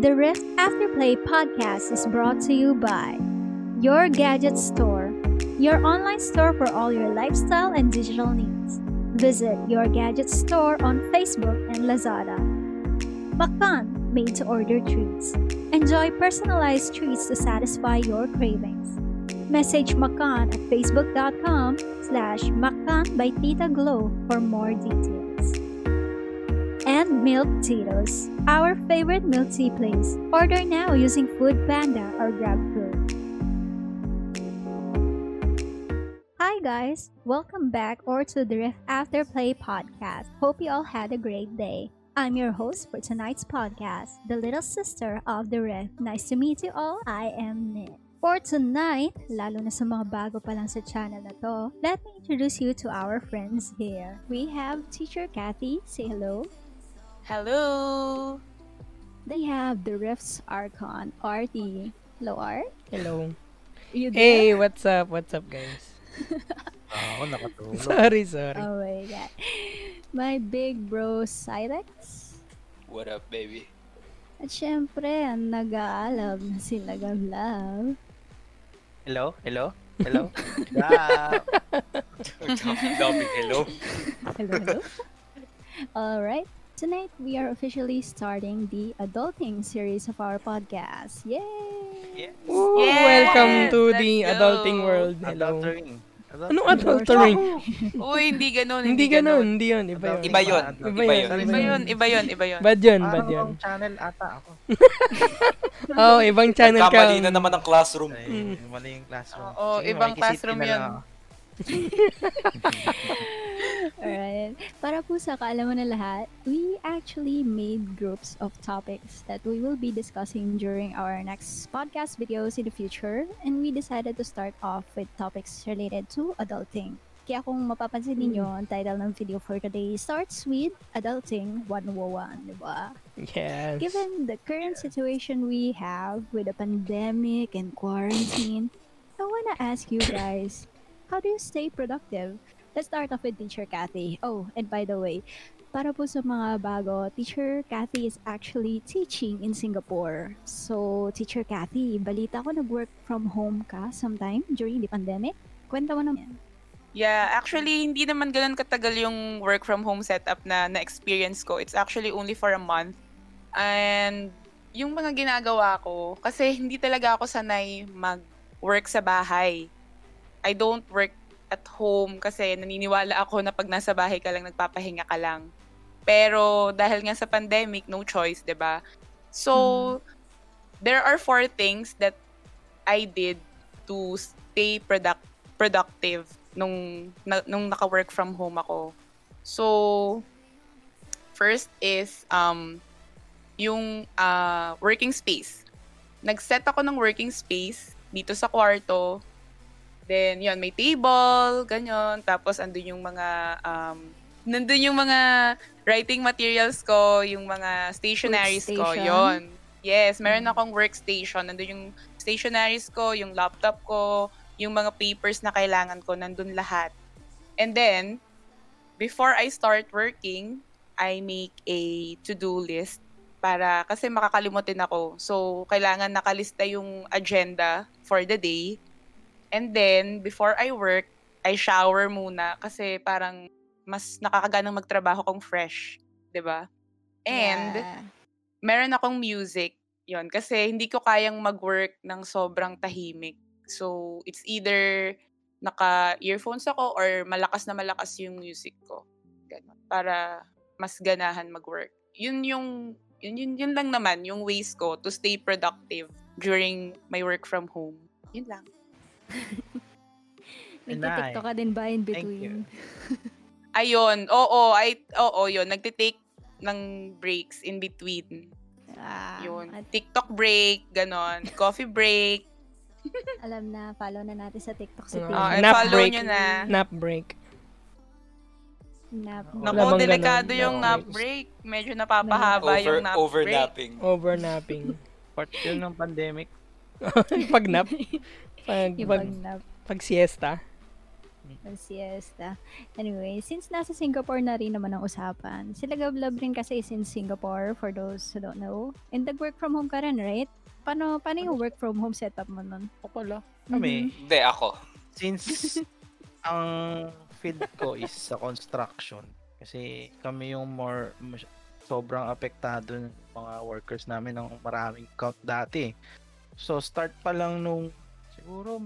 The Rift Afterplay podcast is brought to you by Your Gadget Store, your online store for all your lifestyle and digital needs. Visit Your Gadget Store on Facebook and Lazada. Makan, made to order treats. Enjoy personalized treats to satisfy your cravings. Message Makan at facebook.com slash Makan by Tita Glow for more details. And Milk Tito's, our favorite milk tea place. Order now using Food Panda or GrabFood. Hi guys, welcome back or to the Rift After Play podcast. Hope you all had a great day. I'm your host for tonight's podcast, the little sister of the Rift. Nice to meet you all. I am Nick. For tonight, lalo na sa mga bago pa lang sa channel na to, let me introduce you to our friends here. We have Teacher Kathy. Say hello. Hello! They have the Rift's Archon, Artie. Hello, Art. Hello. You there? Hey, what's up? What's up, guys? Ah, nakatulog. Sorry, sorry. Oh my god. My big bro, Cyrex. What up, baby? At syempre, ang nag-aalab na si Lagablab. Hello? Hello? Hello? yeah. Daming hello. Hello, hello. Alright. Tonight, we are officially starting the adulting series of our podcast. Yay! Yes. Ooh, Yes! welcome to Let's the go! adulting world. Hello. Adultering. Anong adultering? Uy, hindi ganun, hindi ganun, hindi yun. Iba yun. Iba yun. Iba Iba yun. Iba yun, iba yun, iba yun. Bad yun, bad yun. Parang channel ata ako. Oo, oh, ibang channel ka. Kamali na naman ang classroom. Ay, mali yung classroom. Oo, Sige, ibang classroom yun. Alright. Para po sa kaalaman na lahat, we actually made groups of topics that we will be discussing during our next podcast videos in the future. And we decided to start off with topics related to adulting. Kaya kung mapapansin ninyo, ang title ng video for today starts with Adulting 101, di ba? Yes. Given the current situation we have with the pandemic and quarantine, I wanna ask you guys, how do you stay productive? Let's start off with Teacher Kathy. Oh, and by the way, para po sa mga bago, Teacher Kathy is actually teaching in Singapore. So, Teacher Kathy, balita ko nag-work from home ka sometime during the pandemic. Kwenta mo naman. Yeah, actually, hindi naman ganun katagal yung work from home setup na na-experience ko. It's actually only for a month. And yung mga ginagawa ko, kasi hindi talaga ako sanay mag-work sa bahay. I don't work at home kasi naniniwala ako na pag nasa bahay ka lang, nagpapahinga ka lang. Pero dahil nga sa pandemic, no choice, 'di ba? So, there are four things that I did to stay product productive nung na, nung naka-work from home ako. So, first is um yung ah, working space. Nag-set ako ng working space dito sa kwarto. Then, yun, may table, ganyan. Tapos, andun yung mga, um, nandun yung mga writing materials ko, yung mga stationaries ko, yon Yes, meron Mm. akong workstation. Nandun yung stationaries ko, yung laptop ko, yung mga papers na kailangan ko, nandun lahat. And then, before I start working, I make a to-do list para kasi makakalimutin ako. So, kailangan nakalista yung agenda for the day. And then, before I work, I shower muna kasi parang mas nakakaganang magtrabaho kung fresh, 'di ba? And Yeah. meron akong music. 'Yon, kasi hindi ko kayang mag-work ng sobrang tahimik. So, it's either naka-earphones ako or malakas na malakas yung music ko. Ganun. Para mas ganahan mag-work. Yun yung yun, yun, yun lang naman yung ways ko to stay productive during my work from home. Yun lang. Nagtitiktok ka din ba in between? Ayun, oo, ay oo, yun, nagte-take ng breaks in between. Ah, Yun. at TikTok break, ganon. Coffee break. alam na, follow na natin sa TikTok si Tim. Oh, Nap follow break. nyo na. Nap break. Nap. Wala Naku, delikado ganun? yung Nap nap break. Medyo napapahaba Over, yung nap break. overlapping. Overnapping. Part yun ng pandemic. pag nap. Pag, Yung pag, pag nap. pag siesta. Siesta. Anyway, since nasa Singapore na rin naman ang usapan, sila Gablab rin kasi is in Singapore for those who don't know. And nag-work from home ka rin, right? Paano, paano yung work from home setup mo nun? O pala. Kami, Hindi, ako. since ang field ko is sa construction, kasi kami yung more, mas- sobrang apektado ng mga workers namin ng maraming count dati. So, start pa lang nung, siguro,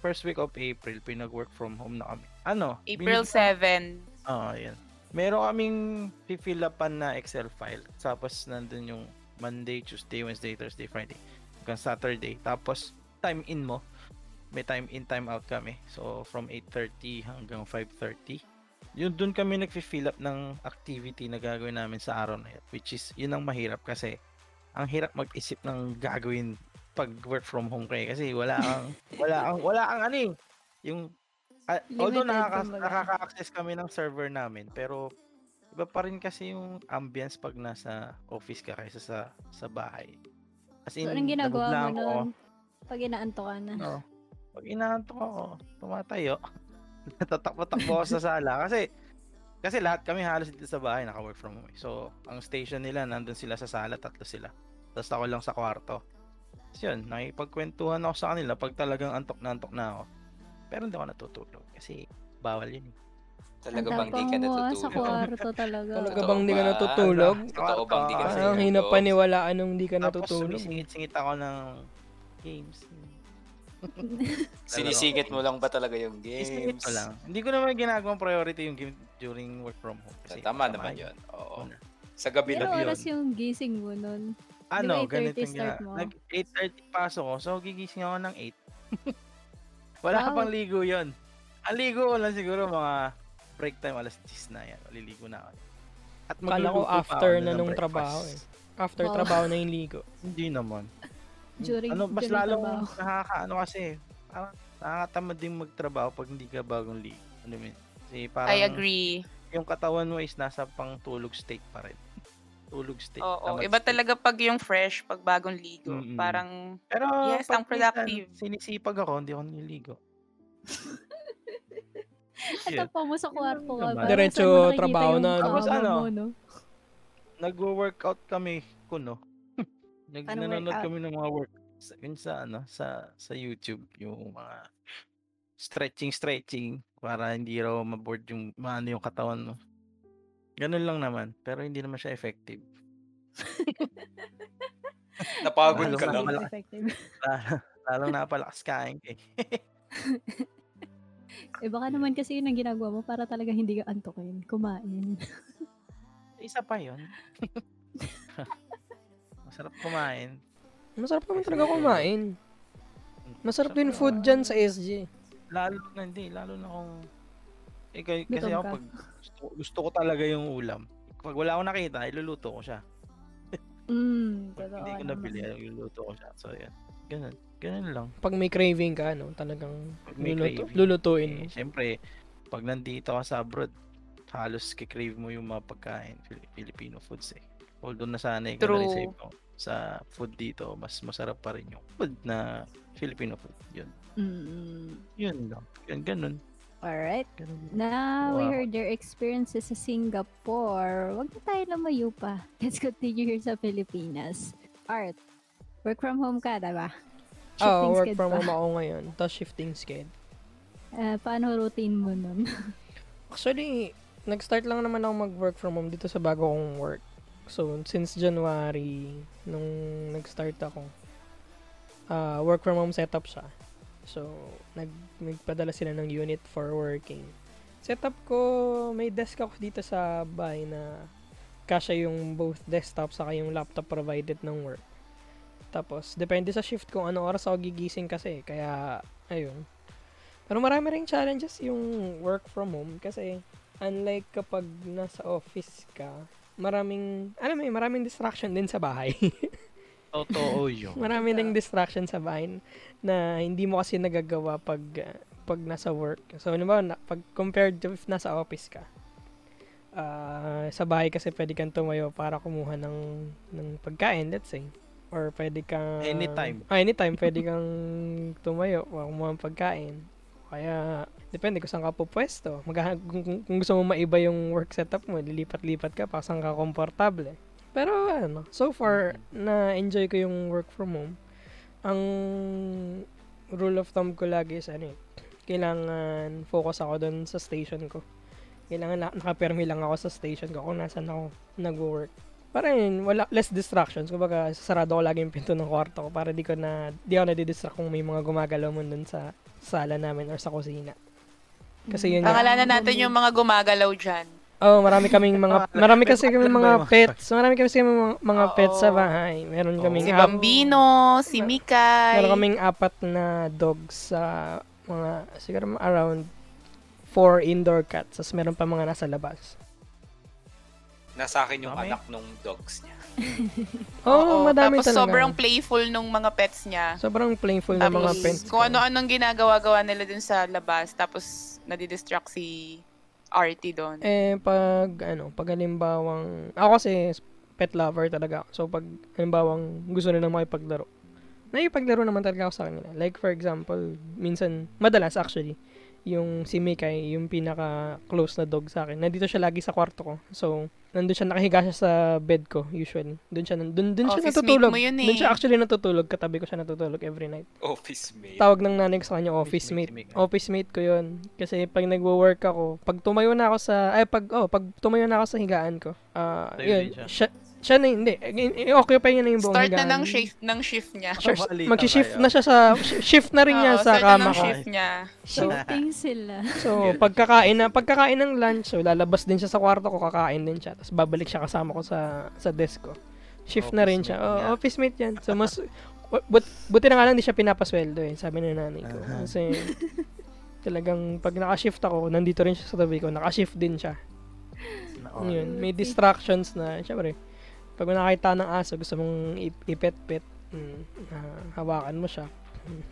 first week of April, pinag-work from home na kami. Ano? April binigyan- 7. Oo, yan. Meron kaming fill upan na Excel file. Tapos nandun yung Monday, Tuesday, Wednesday, Thursday, Friday. Hanggang Saturday. Tapos time in mo. May time in, time out kami. So from 8.30 hanggang 5.30. Yun dun kami nag-fill up ng activity na gagawin namin sa araw na yun. Which is, yun ang mahirap kasi ang hirap mag-isip ng gagawin pag work from home kayo kasi wala kang wala kang wala kang ano eh, yung ah, although nakaka, nakaka-access kami ng server namin pero iba pa rin kasi yung ambience pag nasa office ka kaysa sa sa bahay. As So, anong ginagawa mo ako, nun? Pag inaanto ka na. No. Pag inaantok ako, tumatayo. Natatakbo-takbo sa sala kasi kasi lahat kami halos dito sa bahay naka-work from home. eh. So, ang station nila nandun sila sa sala, tatlo sila. Tapos ako lang sa kwarto. Tapos yun, nakipagkwentuhan ako sa kanila pag talagang antok na antok na ako. Pero hindi ako natutulog kasi bawal yun eh. Talaga Ang bang di ka ah, Sa natutulog? kwarto talaga. Talaga bang di ka natutulog? Totoo bang di ka natutulog? hinapaniwalaan nung di ka Tapos natutulog. sumisingit-singit ako ng games. Sinisingit mo lang ba talaga yung games? ko lang. Hindi ko naman ginagawang priority yung game during work from home. Kasi Tama sa naman yun. Oo. Sa gabi Pero na yun. oras yung gising mo nun. Ano, Di ba 8:30 ganito mo? Nag 8.30 pasok ko, so gigising ako ng 8. Wala Wow. pang ligo yon. Ang ligo ko lang siguro mga break time alas 10 na yan. Maliligo na ako. At Kala ko after na ng nung breakfast. trabaho eh. After Wow. trabaho na yung ligo. Hindi naman. During, ano, mas lalong trabaho. nakakaano kasi, parang nakakatamad din magtrabaho pag hindi ka bagong ligo. Ano yun? Kasi parang I agree. yung katawan mo is nasa pang tulog state pa rin. Tulog state. Oo, iba state. talaga pag yung fresh, pag bagong ligo. Mm-mm. Parang, Pero Yes, ang productive. minsan, sinisipag ako, hindi ako nililigo. At tapang mo sa kwarto Diretso trabaho na, no? Tapos ano? no? Nagwo-workout kami kuno. Nag Paano nanonood workout? kami ng mga work sa, yun sa ano sa sa YouTube yung mga stretching stretching para hindi raw ma-board yung maano yung katawan mo. Ganun lang naman, pero hindi naman siya effective. Napagod Lalo ka na lang. Lalo, lalong napalakas kain eh. Eh baka naman kasi yun ang ginagawa mo para talaga hindi ka antokin. Kumain. Isa pa 'yon. Masarap kumain. Masarap naman talaga kumain. Masarap din food dyan sa SG. Lalo na hindi, lalo na kung eh, kasi, kasi ako ka. pag gusto, gusto ko talaga yung ulam. Pag wala akong nakita, iluluto ko siya. Mm, Pag hindi ko naman. nabili, iluluto ko siya. So, yan. Ganun. Ganun lang. Pag may craving ka, no, talagang Pag may luluto, craving, lulutuin mo. Eh, Siyempre, pag nandito ka sa abroad, halos kikrave mo yung mga pagkain, Fili- Filipino foods eh. Although nasanay ka na rin sa, True. ibang- sa food dito, mas masarap pa rin yung food na Filipino food. Yun. Mm. Yun lang. Yan, ganun. Alright. ganun. Now, we Wow. heard your experiences sa Singapore. Huwag na tayo lumayo pa. Let's continue here sa Pilipinas. Art. Work from home ka, diba? Oo, Shifting work from pa. home ako ngayon. Tapos shifting sked. Eh, paano routine mo nun? Actually, nag-start lang naman ako mag-work from home dito sa bago kong work. So, since January, nung nag-start ako, ah, work from home setup siya. So, nag nagpadala sila ng unit for working. Setup ko, may desk ako dito sa bahay na kasya yung both desktop saka yung laptop provided ng work. Tapos, depende sa shift kung ano oras ako gigising kasi. Kaya, ayun. Pero marami ring challenges yung work from home kasi unlike kapag nasa office ka, maraming, alam mo maraming distraction din sa bahay. Totoo yun. Marami ding distraction sa bahay na hindi mo kasi nagagawa pag uh, pag nasa work. So, ano ba, na, pag compared to if nasa office ka, ah, sa bahay kasi pwede kang tumayo para kumuha ng, ng pagkain, let's say. Or pwede kang... Anytime. Ah, anytime. Pwede kang tumayo para kumuha ng pagkain. Kaya, depende kung saan ka pupwesto. Mag- kung, kung, kung gusto mo maiba yung work setup mo, lilipat-lipat ka pa saan ka komportable. Pero ano, so far, na-enjoy ko yung work from home. Ang rule of thumb ko lagi is ano eh, kailangan focus ako doon sa station ko. Kailangan na, nakapermi lang ako sa station ko kung nasan ako nag-work. Para yun, wala, less distractions. Kumbaga, sarado ko lagi yung pinto ng kwarto ko para di ko na, di ako nadidistract kung may mga gumagalaw mo dun sa sala namin or sa kusina. Kasi yun nga. Pangalanan natin yung mga gumagalaw dyan. Oh, marami kaming mga marami kasi kami mga pets. Marami kasi kami mga, mga Oo. pets sa bahay. Meron kaming Si ap- Bambino, si Mikay. meron kaming apat na dogs sa mga siguro mga around four indoor cats. Tapos meron pa mga nasa labas. Nasa akin yung Dami. anak nung dogs niya. Oh, madami Tapos talaga. sobrang playful nung mga pets niya. sobrang playful ng mga pets. kung ano-anong ginagawa-gawa nila dun sa labas. Tapos nadidistract si Artie doon. Eh, pag, ano, pag halimbawang, ako kasi pet lover talaga. So, pag halimbawang gusto nila makipaglaro, nakipaglaro naman talaga ako sa kanila. Like, for example, minsan, madalas actually, yung si Mikay, yung pinaka-close na dog sa akin, nandito siya lagi sa kwarto ko. So, nandun siya, nakahiga siya sa bed ko, usually. Doon siya, dun, dun siya Office natutulog. mate mo yun eh. Doon siya actually natutulog, katabi ko siya natutulog every night. Office mate. Tawag ng nanay ko sa kanya, office Office mate mate. Office mate ko yun. Kasi pag nagwo-work ako, pag tumayo na ako sa, ay pag, oh, pag tumayo na ako sa higaan ko, ah, Tayo yun, siya. siya, siya na, hindi, i-occupy niya na yung buong Start higaan. na ng shift, ng shift niya. Sure, kayo. na siya sa, shift na rin niya Oo, sa start na kama ng ko. shift niya. Shifting sila. So, pagkakain na, pagkakain ng lunch, so lalabas din siya sa kwarto ko, kakain din siya, tapos babalik siya kasama ko sa sa desk ko. Shift na rin Office siya. mate Oh, niya. office mate yan. So, mas, but, buti na nga lang di siya pinapasweldo eh, sabi ng nanay ko. Aha. Kasi, talagang pag naka-shift ako, nandito rin siya sa tabi ko, naka-shift din siya. Oo. Yun, may distractions na, syempre, pag may nakita ng aso, gusto mong ip- ipet-pet, mm, ah, hawakan mo siya. Mm.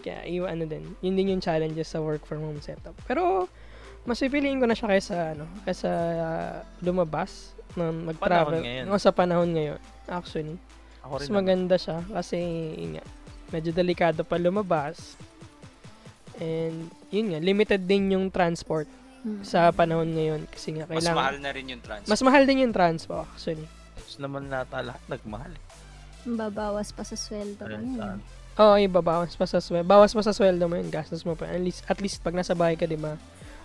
Kaya, iwa ano din. Yun din yung challenges sa work from home setup. Pero, mas pipiliin ko na siya kaysa, ano, kaysa ah, lumabas, na mag-travel. Panahon ngayon. O, sa panahon ngayon, actually. Ako Mas rin naman. maganda siya kasi, yun nga, medyo delikado pa lumabas. And, yun nga, limited din yung transport Hmm. sa panahon ngayon kasi nga Mas kailangan mahal na rin yung transfer. mas mahal din yung transpo actually. Tapos naman nata lahat nagmahal. Babawas pa sa sweldo mo yun. Oo, iba bawas pa sa sweldo. Bawas pa sa sweldo mo yun, gastos mo pa. At least, at least pag nasa bahay ka, 'di ba?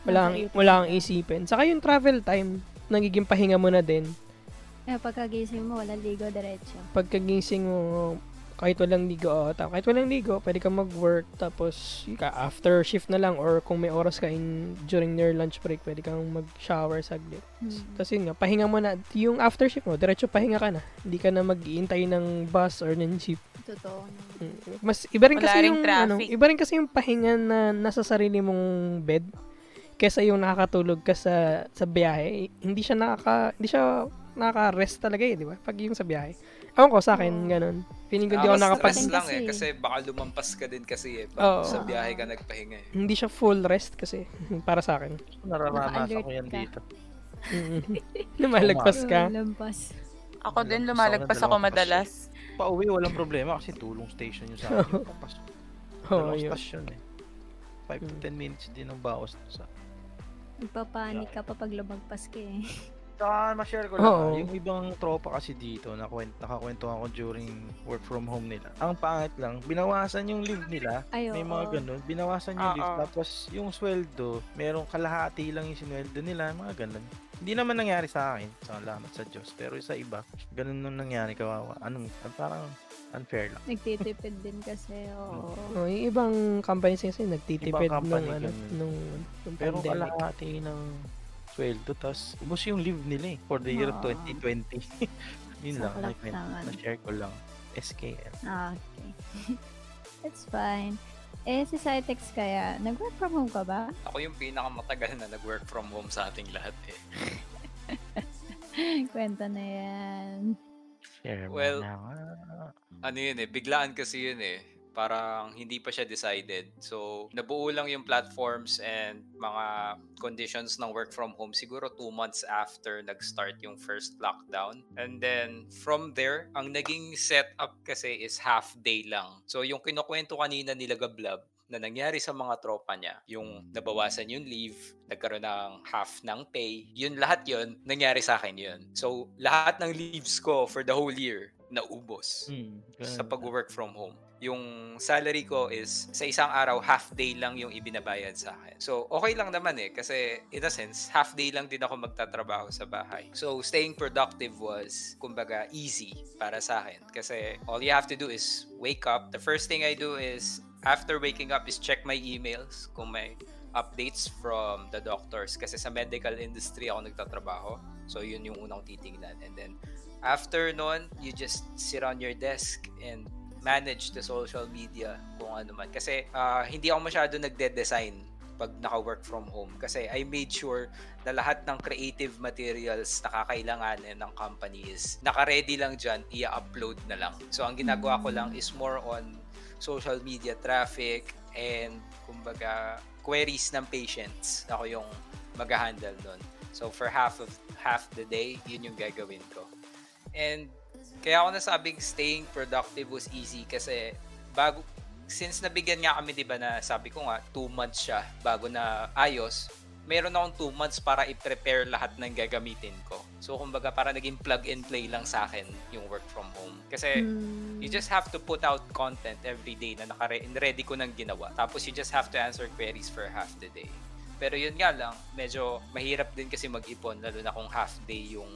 Wala kang, wala ka. kang isipin. Saka yung travel time, nagiging pahinga mo na din. Eh, pagkagising mo, wala ligo diretso. Pagkagising mo, kahit walang ligo, oh, ta- kahit walang ligo, pwede ka mag-work, tapos ka after shift na lang, or kung may oras ka in, during your lunch break, pwede kang mag-shower saglit. Hmm. Tapos yun nga, pahinga mo na, yung after shift mo, diretso pahinga ka na. Hindi ka na mag-iintay ng bus or ng jeep. Totoo naman. Mm. Mas iba rin Wala kasi yung traffic. ano, iba rin kasi yung pahinga na nasa sarili mong bed kaysa yung nakakatulog ka sa sa biyahe. Hindi siya nakaka hindi siya nakaka-rest talaga eh, di ba? Pag yung sa biyahe. Ewan ko sa akin, ganun. Feeling ko Ah, di ako nakapag... stress lang eh. Kasi- baka lumampas ka din kasi eh. Pag Oo. sa biyahe ka nagpahinga eh. Hindi siya full rest kasi para sa akin. Nararanasan Naka-alert ko yan dito. Mm. Lumalagpas ka. Lampas. Ako din, lumalagpas ako madalas. Pauwi, walang problema kasi tulong station yung sa akin. Papasok. Dalawang yun. stasyon eh. 5 to Mm. 10 minutes din ang bawas sa Nagpapanik ka pa pag lumagpas ka eh. Saka ma-share ko lang, Oo. ah, yung ibang tropa kasi dito na kwent, nakakwento ako during work from home nila. Ang pangit lang, binawasan yung leave nila. Ay, May mga ganun. Binawasan yung leave. Oo. Tapos yung sweldo, merong kalahati lang yung sinweldo nila. Mga ganun. Hindi naman nangyari sa akin. Salamat sa Diyos. Pero sa iba, ganun nung nangyari kawawa. Anong, parang unfair lang. Nagtitipid din kasi, oo. Oh, yung ibang companies kasi nagtitipid Ibang nung company, ano, ganun. nung, nung Pero kalahati ng sweldo. Tapos, ubos yung leave nila eh. For the year Oo. 2020. Yun lang. Naman. Na-share ko lang. SKL. Ah, okay. It's fine. Eh, si Cytex kaya, nag-work from home ka ba? Ako yung pinakamatagal na nag-work from home sa ating lahat eh. Kwenta na yan. Share Well, na. Ano yun eh, biglaan kasi yun eh. Parang hindi pa siya decided. So, nabuo lang yung platforms and mga conditions ng work from home siguro two months after nag-start yung first lockdown. And then, from there, ang naging setup kasi is half day lang. So, yung kinukwento kanina nila Gablab, na nangyari sa mga tropa niya, yung nabawasan yung leave, nagkaroon ng half ng pay, yun lahat yun, nangyari sa akin yun. So, lahat ng leaves ko for the whole year, naubos Hmm, sa pag-work from home. Yung salary ko is sa isang araw, half day lang yung ibinabayad sa akin. So, okay lang naman eh. Kasi, in a sense, half day lang din ako magtatrabaho sa bahay. So, staying productive was, kumbaga, easy para sa akin. Kasi, all you have to do is wake up. The first thing I do is, after waking up, is check my emails kung may updates from the doctors. Kasi sa medical industry ako nagtatrabaho. So, yun yung unang titingnan. And then, after nun, you just sit on your desk and manage the social media kung ano man. Kasi ah, hindi ako masyado nagde-design pag naka-work from home. Kasi I made sure na lahat ng creative materials na kakailanganin ng company is naka-ready lang dyan, i-upload na lang. So, ang ginagawa ko lang is more on social media traffic and kumbaga queries ng patients. Ako yung mag-handle nun. So, for half of half the day, yun yung gagawin ko. And kaya ako nasabing staying productive was easy kasi bago since nabigyan nga kami 'di ba na sabi ko nga 2 months siya bago na ayos meron akong 2 months para i-prepare lahat ng gagamitin ko. So kumbaga para naging plug and play lang sa akin yung work from home. Kasi Hmm. you just have to put out content every day na naka-ready ko nang ginawa. Tapos you just have to answer queries for half the day. Pero yun nga lang, medyo mahirap din kasi mag-ipon lalo na kung half day yung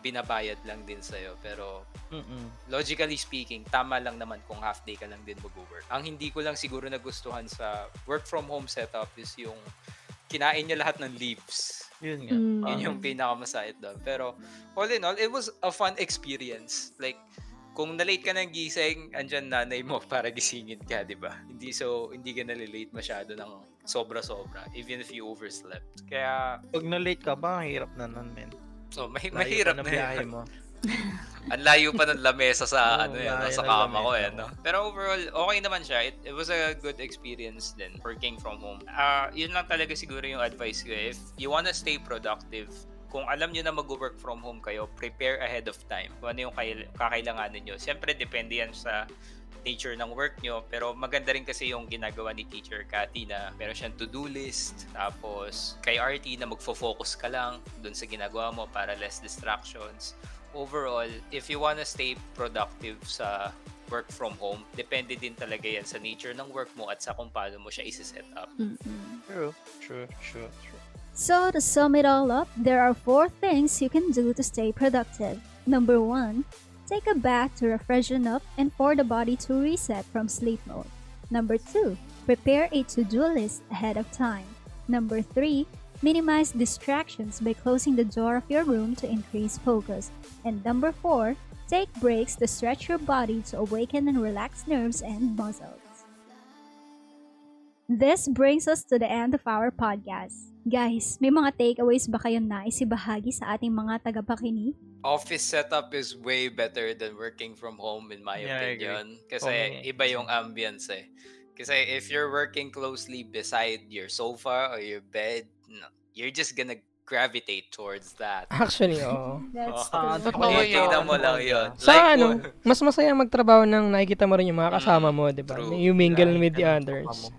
binabayad lang din sa'yo. Pero Mm-mm. logically speaking, tama lang naman kung half day ka lang din mag-work. Ang hindi ko lang siguro nagustuhan sa work from home setup is yung kinain niya lahat ng leaves. Yun nga. Mm. Yun yung pinakamasayit doon. Pero all in all, it was a fun experience. Like, kung na-late ka ng gising, andyan nanay mo para gisingin ka, di ba? Hindi so, hindi ka nalilate masyado ng sobra-sobra, even if you overslept. Kaya, Pag na-late ka ba, hirap na nun, men. So, Layo mahirap na yun. mo. Ang layo pa ng lamesa sa Oo, ano yan, sa kama ko eh, no? Pero overall, okay naman siya. It, it was a good experience din working from home. Ah, yun lang talaga siguro yung advice ko. If you wanna stay productive, kung alam nyo na mag-work from home kayo, prepare ahead of time. Kung ano yung kail- kakailanganin nyo. Siyempre, depende yan sa nature ng work nyo. Pero maganda rin kasi yung ginagawa ni Teacher Cathy na meron siyang to-do list. Tapos, kay RT na magfo-focus ka lang dun sa ginagawa mo para less distractions overall, if you wanna stay productive sa work from home, depende din talaga yan sa nature ng work mo at sa kung paano mo siya isi-set up. True. True. True. True. So, to sum it all up, there are four things you can do to stay productive. Number one, take a bath to refreshen up and for the body to reset from sleep mode. Number two, prepare a to do list ahead of time. Number three, minimize distractions by closing the door of your room to increase focus. And number four, take breaks to stretch your body to awaken and relax nerves and muscles. This brings us to the end of our podcast. Guys, may mga takeaways ba kayong nais ibahagi sa ating mga tagapakinig? Office setup is way better than working from home in my Yeah, opinion. Kasi Okay. iba yung ambience eh. Kasi if you're working closely beside your sofa or your bed, no, you're just gonna gravitate towards that. Actually, oo. That's Ah, true. totoo Tinitingnan yun. mo lang yun. Sa Like, ano, mas masaya magtrabaho nang nakikita mo rin yung mga kasama Mm, mo, di ba? You mingle Kahit with the others.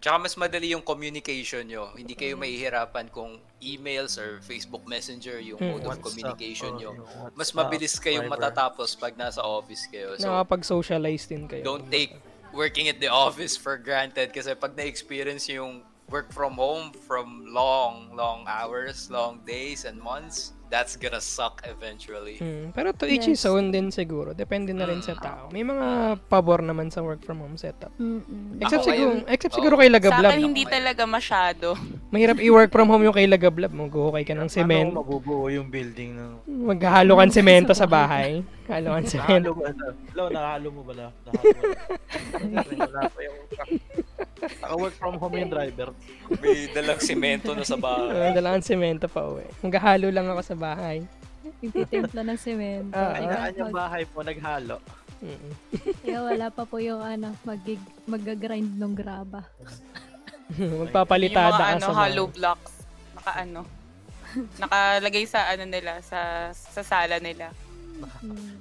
Tsaka mas madali yung communication nyo. Hindi kayo mahihirapan kung emails or Facebook Messenger yung Mm. mode of communication oh, nyo. yung Mas mabilis kayong matatapos pag nasa office kayo. So, Nakapag-socialize din kayo. don't take working at the office for granted kasi pag na-experience yung work from home from long, long hours, long days and months, that's gonna suck eventually. Hmm, pero to each his own din siguro. Depende na rin sa Mm. tao. May mga pabor naman sa work from home setup. Mm-mm. Except Ako siguro, ngayon- except Oo. siguro kay Sa Lagablab. akin, hindi Ako, talaga masyado. Mahirap i-work from home yung kay Lagablab. Maghuhukay ka ng semento. mabubuo yung building ng... Maghahalo ka ng semento sa bahay. Halo ka ng semento. Nahalo? Hello, nakahalo mo ba na? Nahalo mo na. Wala pa yung... Naka-work from home yung driver. May dalang simento na sa bahay. Uh, dala kang semento pa uwi. Maghahalo lang ako sa bahay. Ititimpla ng semento. Ah, Kaya Kanya-kanyang mag- bahay po, naghalo. Mm-mm. Kaya wala pa po yung ano, magig, mag-grind ng graba. Yung Magpapalitada mga ka ano, sa bahay. hollow blocks. Naka ano. Nakalagay sa ano nila, sa sa sala nila.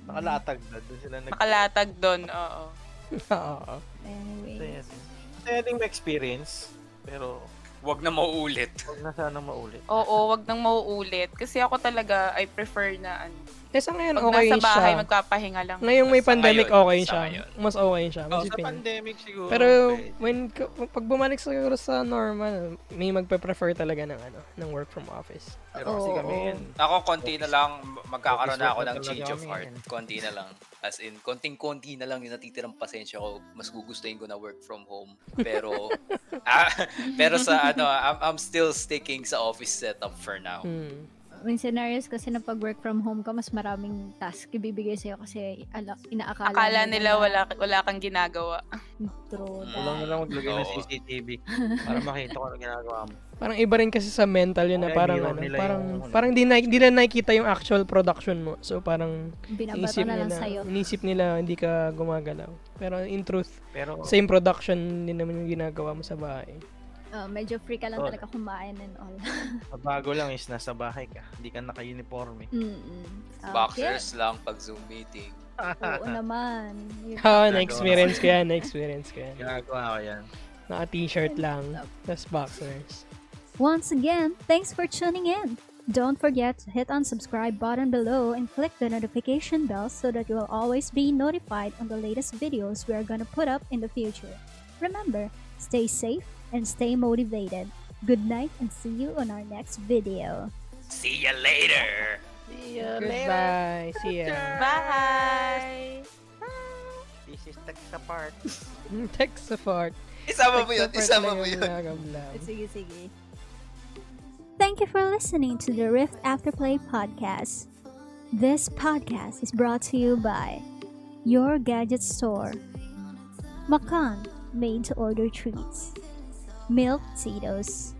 Nakalatag na. Doon sila nag... Nakalatag doon, oo. Oo. Anyway. Yes. Kasi ding ma-experience. Pero, Wag na mauulit. huwag na sana maulit. Oo, wag nang mauulit. Kasi ako talaga, I prefer na ano. Eh, sa ngayon, Pag okay nasa bahay, siya. magpapahinga lang. Ngayong may Sa pandemic, ngayon, okay sa siya. ngayon. Mas okay siya. Oh, Mas sa ipin- pandemic siguro. Pero pwede. when pag bumalik siguro sa normal, may magpe-prefer talaga ng ano, ng work from office. Pero kasi Oo. kami yan. Ako, konti na lang, magkakaroon na ako ng change of heart. kami, Konti na lang. As in, konting-konti na lang yung natitirang pasensya ko. Mas gugustuhin ko na work from home. Pero, ah, pero sa ano, I'm, I'm still sticking sa office setup for now. Hmm. May scenarios kasi na pag work from home ka, mas maraming task ibibigay sa'yo kasi ala, inaakala Akala nila wala, wala kang ginagawa. True. Kulang na lang maglagay ng. CCTV para makita ko ano ginagawa mo. Parang iba rin kasi sa mental yun na parang ano, nila parang yung ano. parang di na di na nakikita yung actual production mo. So parang inisip na lang nila, sa'yo. inisip nila hindi ka gumagalaw. Pero in truth, Pero, same production din naman yung ginagawa mo sa bahay. Uh, medyo free ka lang Oh. talaga kumain and all. bago lang is nasa bahay ka. Hindi ka naka-uniform eh. Mm-mm. Okay. Boxers lang pag Zoom meeting. Oo naman. Yun. Ha, na-experience ko yan, na-experience ko yan. Ginagawa ko yan. Naka-t-shirt lang, tas boxers. Once again, thanks for tuning in. Don't forget to hit on subscribe button below and click the notification bell so that you will always be notified on the latest videos we are gonna put up in the future. Remember, stay safe and stay motivated. Good night and see you on our next video. See you later! See ya Goodbye. See ya. Bye! This is Tech Apart. Text support. Isama mo yun, Text isama mo yung yun. Sige, sige. Thank you for listening to the Rift Afterplay podcast. This podcast is brought to you by Your Gadget Store, Makan, made to order treats, Milk Tito's,